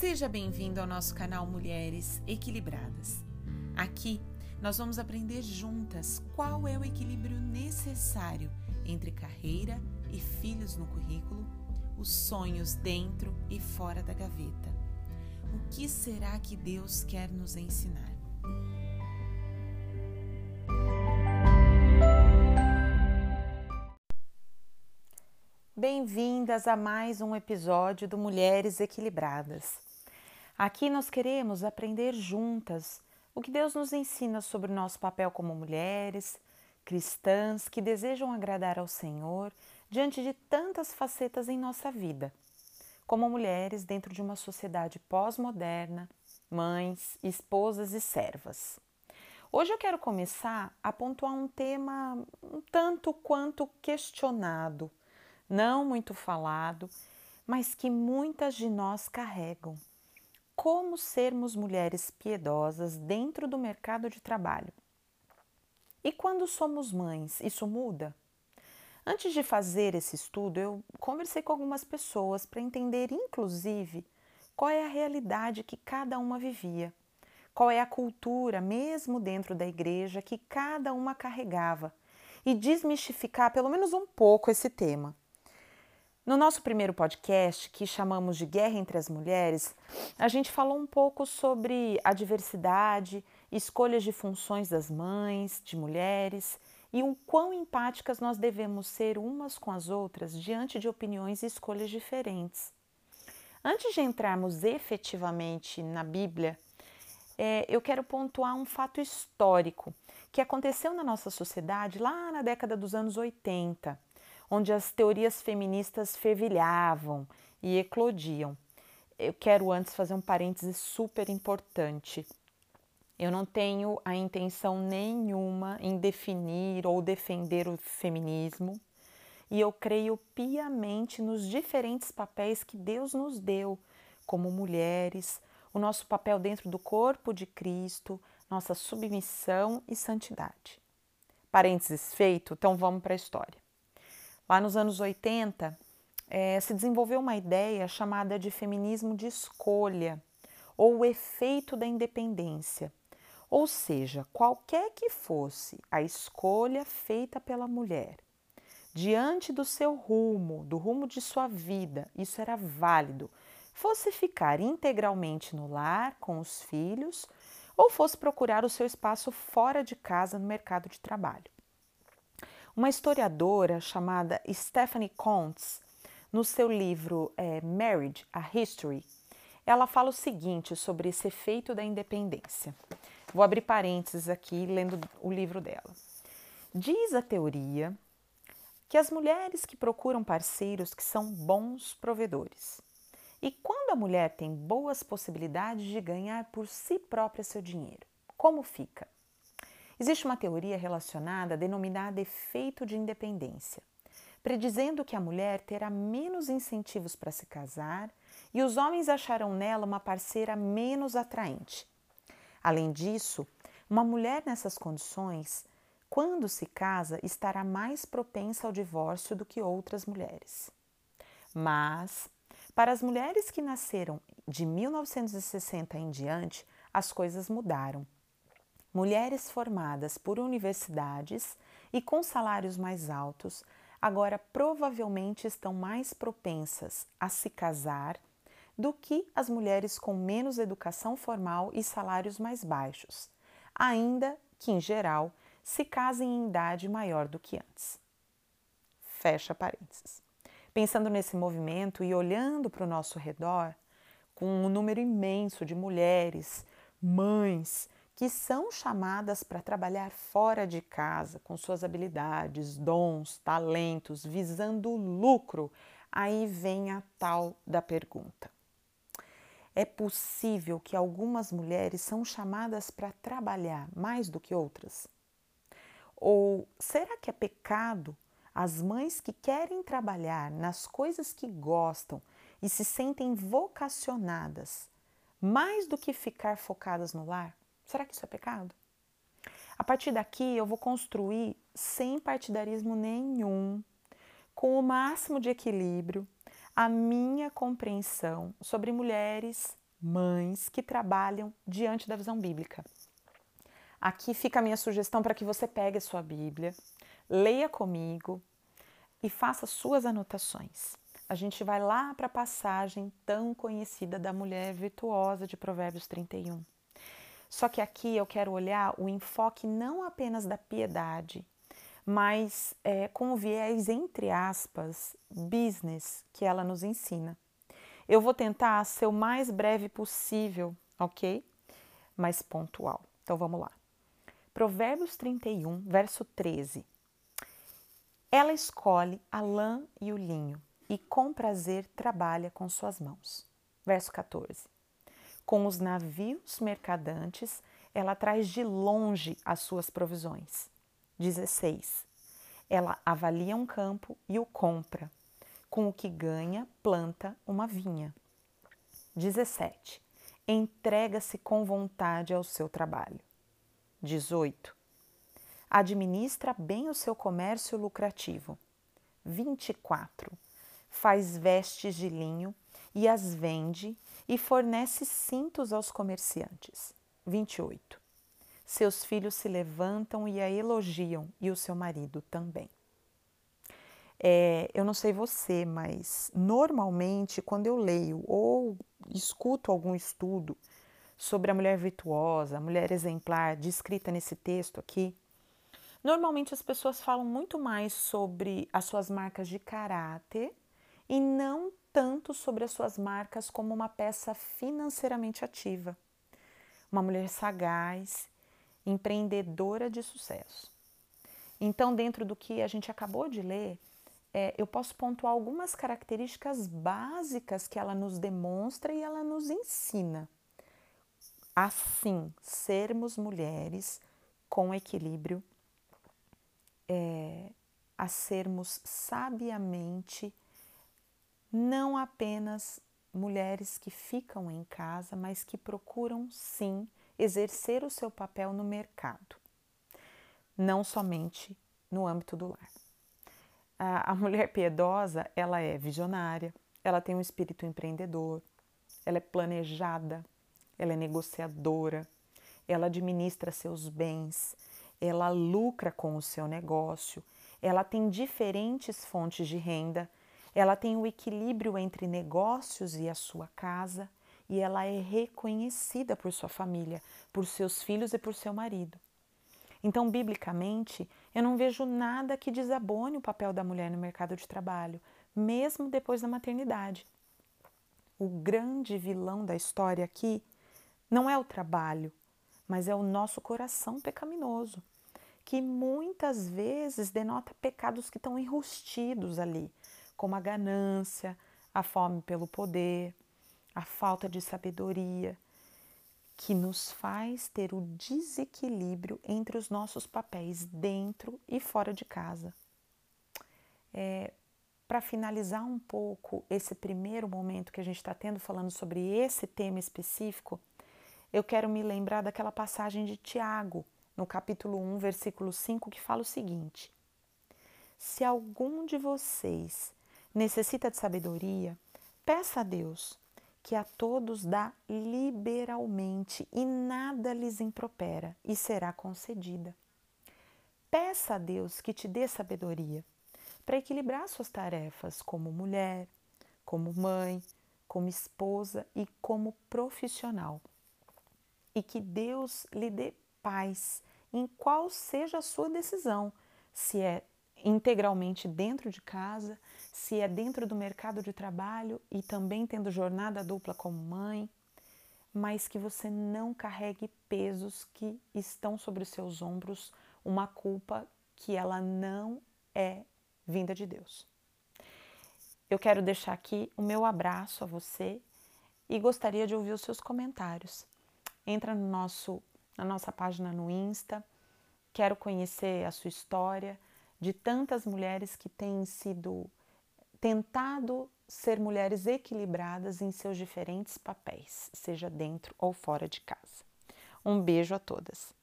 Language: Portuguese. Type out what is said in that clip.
Seja bem-vindo ao nosso canal Mulheres Equilibradas. Aqui nós vamos aprender juntas qual é o equilíbrio necessário entre carreira e filhos no currículo, os sonhos dentro e fora da gaveta. O que será que Deus quer nos ensinar? Bem-vindas a mais um episódio do Mulheres Equilibradas. Aqui nós queremos aprender juntas o que Deus nos ensina sobre o nosso papel como mulheres cristãs que desejam agradar ao Senhor diante de tantas facetas em nossa vida, como mulheres dentro de uma sociedade pós-moderna, mães, esposas e servas. Hoje eu quero começar a pontuar um tema um tanto quanto questionado não muito falado, mas que muitas de nós carregam. Como sermos mulheres piedosas dentro do mercado de trabalho? E quando somos mães, isso muda? Antes de fazer esse estudo, eu conversei com algumas pessoas para entender, inclusive, qual é a realidade que cada uma vivia, qual é a cultura, mesmo dentro da igreja, que cada uma carregava, e desmistificar pelo menos um pouco esse tema. No nosso primeiro podcast, que chamamos de Guerra entre as Mulheres, a gente falou um pouco sobre a diversidade, escolhas de funções das mães, de mulheres e o quão empáticas nós devemos ser umas com as outras diante de opiniões e escolhas diferentes. Antes de entrarmos efetivamente na Bíblia, é, eu quero pontuar um fato histórico que aconteceu na nossa sociedade lá na década dos anos 80 onde as teorias feministas fervilhavam e eclodiam. Eu quero antes fazer um parêntese super importante. Eu não tenho a intenção nenhuma em definir ou defender o feminismo, e eu creio piamente nos diferentes papéis que Deus nos deu como mulheres, o nosso papel dentro do corpo de Cristo, nossa submissão e santidade. Parênteses feito, então vamos para a história. Lá nos anos 80, é, se desenvolveu uma ideia chamada de feminismo de escolha, ou o efeito da independência. Ou seja, qualquer que fosse a escolha feita pela mulher, diante do seu rumo, do rumo de sua vida, isso era válido, fosse ficar integralmente no lar com os filhos ou fosse procurar o seu espaço fora de casa no mercado de trabalho. Uma historiadora chamada Stephanie Contz, no seu livro é, Marriage, a History, ela fala o seguinte sobre esse efeito da independência. Vou abrir parênteses aqui lendo o livro dela. Diz a teoria que as mulheres que procuram parceiros que são bons provedores. E quando a mulher tem boas possibilidades de ganhar por si própria seu dinheiro, como fica? Existe uma teoria relacionada denominada efeito de independência, predizendo que a mulher terá menos incentivos para se casar e os homens acharão nela uma parceira menos atraente. Além disso, uma mulher nessas condições, quando se casa, estará mais propensa ao divórcio do que outras mulheres. Mas, para as mulheres que nasceram de 1960 em diante, as coisas mudaram. Mulheres formadas por universidades e com salários mais altos agora provavelmente estão mais propensas a se casar do que as mulheres com menos educação formal e salários mais baixos, ainda que, em geral, se casem em idade maior do que antes. Fecha parênteses. Pensando nesse movimento e olhando para o nosso redor, com um número imenso de mulheres, mães, que são chamadas para trabalhar fora de casa com suas habilidades, dons, talentos, visando lucro, aí vem a tal da pergunta. É possível que algumas mulheres são chamadas para trabalhar mais do que outras? Ou será que é pecado as mães que querem trabalhar nas coisas que gostam e se sentem vocacionadas mais do que ficar focadas no lar? Será que isso é pecado? A partir daqui, eu vou construir sem partidarismo nenhum, com o máximo de equilíbrio, a minha compreensão sobre mulheres mães que trabalham diante da visão bíblica. Aqui fica a minha sugestão para que você pegue a sua Bíblia, leia comigo e faça suas anotações. A gente vai lá para a passagem tão conhecida da mulher virtuosa de Provérbios 31. Só que aqui eu quero olhar o enfoque não apenas da piedade, mas é, com o viés, entre aspas, business que ela nos ensina. Eu vou tentar ser o mais breve possível, ok? Mas pontual. Então vamos lá. Provérbios 31, verso 13. Ela escolhe a lã e o linho e com prazer trabalha com suas mãos. Verso 14. Com os navios mercadantes, ela traz de longe as suas provisões. 16. Ela avalia um campo e o compra. Com o que ganha, planta uma vinha. 17. Entrega-se com vontade ao seu trabalho. 18. Administra bem o seu comércio lucrativo. 24. Faz vestes de linho e as vende e fornece cintos aos comerciantes. 28. Seus filhos se levantam e a elogiam, e o seu marido também. É, eu não sei você, mas normalmente quando eu leio ou escuto algum estudo sobre a mulher virtuosa, a mulher exemplar, descrita nesse texto aqui, normalmente as pessoas falam muito mais sobre as suas marcas de caráter e não tanto sobre as suas marcas como uma peça financeiramente ativa. Uma mulher sagaz, empreendedora de sucesso. Então, dentro do que a gente acabou de ler, é, eu posso pontuar algumas características básicas que ela nos demonstra e ela nos ensina. Assim, sermos mulheres com equilíbrio, é, a sermos sabiamente não apenas mulheres que ficam em casa, mas que procuram sim exercer o seu papel no mercado, não somente no âmbito do lar. A, a mulher piedosa, ela é visionária, ela tem um espírito empreendedor, ela é planejada, ela é negociadora, ela administra seus bens, ela lucra com o seu negócio, ela tem diferentes fontes de renda ela tem o equilíbrio entre negócios e a sua casa e ela é reconhecida por sua família, por seus filhos e por seu marido. Então, biblicamente, eu não vejo nada que desabone o papel da mulher no mercado de trabalho, mesmo depois da maternidade. O grande vilão da história aqui não é o trabalho, mas é o nosso coração pecaminoso, que muitas vezes denota pecados que estão enrustidos ali, como a ganância, a fome pelo poder, a falta de sabedoria, que nos faz ter o desequilíbrio entre os nossos papéis dentro e fora de casa. É, Para finalizar um pouco esse primeiro momento que a gente está tendo falando sobre esse tema específico, eu quero me lembrar daquela passagem de Tiago, no capítulo 1, versículo 5, que fala o seguinte: Se algum de vocês necessita de sabedoria, peça a Deus, que a todos dá liberalmente e nada lhes impropera, e será concedida. Peça a Deus que te dê sabedoria para equilibrar suas tarefas como mulher, como mãe, como esposa e como profissional. E que Deus lhe dê paz em qual seja a sua decisão, se é integralmente dentro de casa, se é dentro do mercado de trabalho e também tendo jornada dupla como mãe, mas que você não carregue pesos que estão sobre os seus ombros, uma culpa que ela não é vinda de Deus. Eu quero deixar aqui o meu abraço a você e gostaria de ouvir os seus comentários. Entra no nosso, na nossa página no Insta, quero conhecer a sua história de tantas mulheres que têm sido tentado ser mulheres equilibradas em seus diferentes papéis, seja dentro ou fora de casa. Um beijo a todas.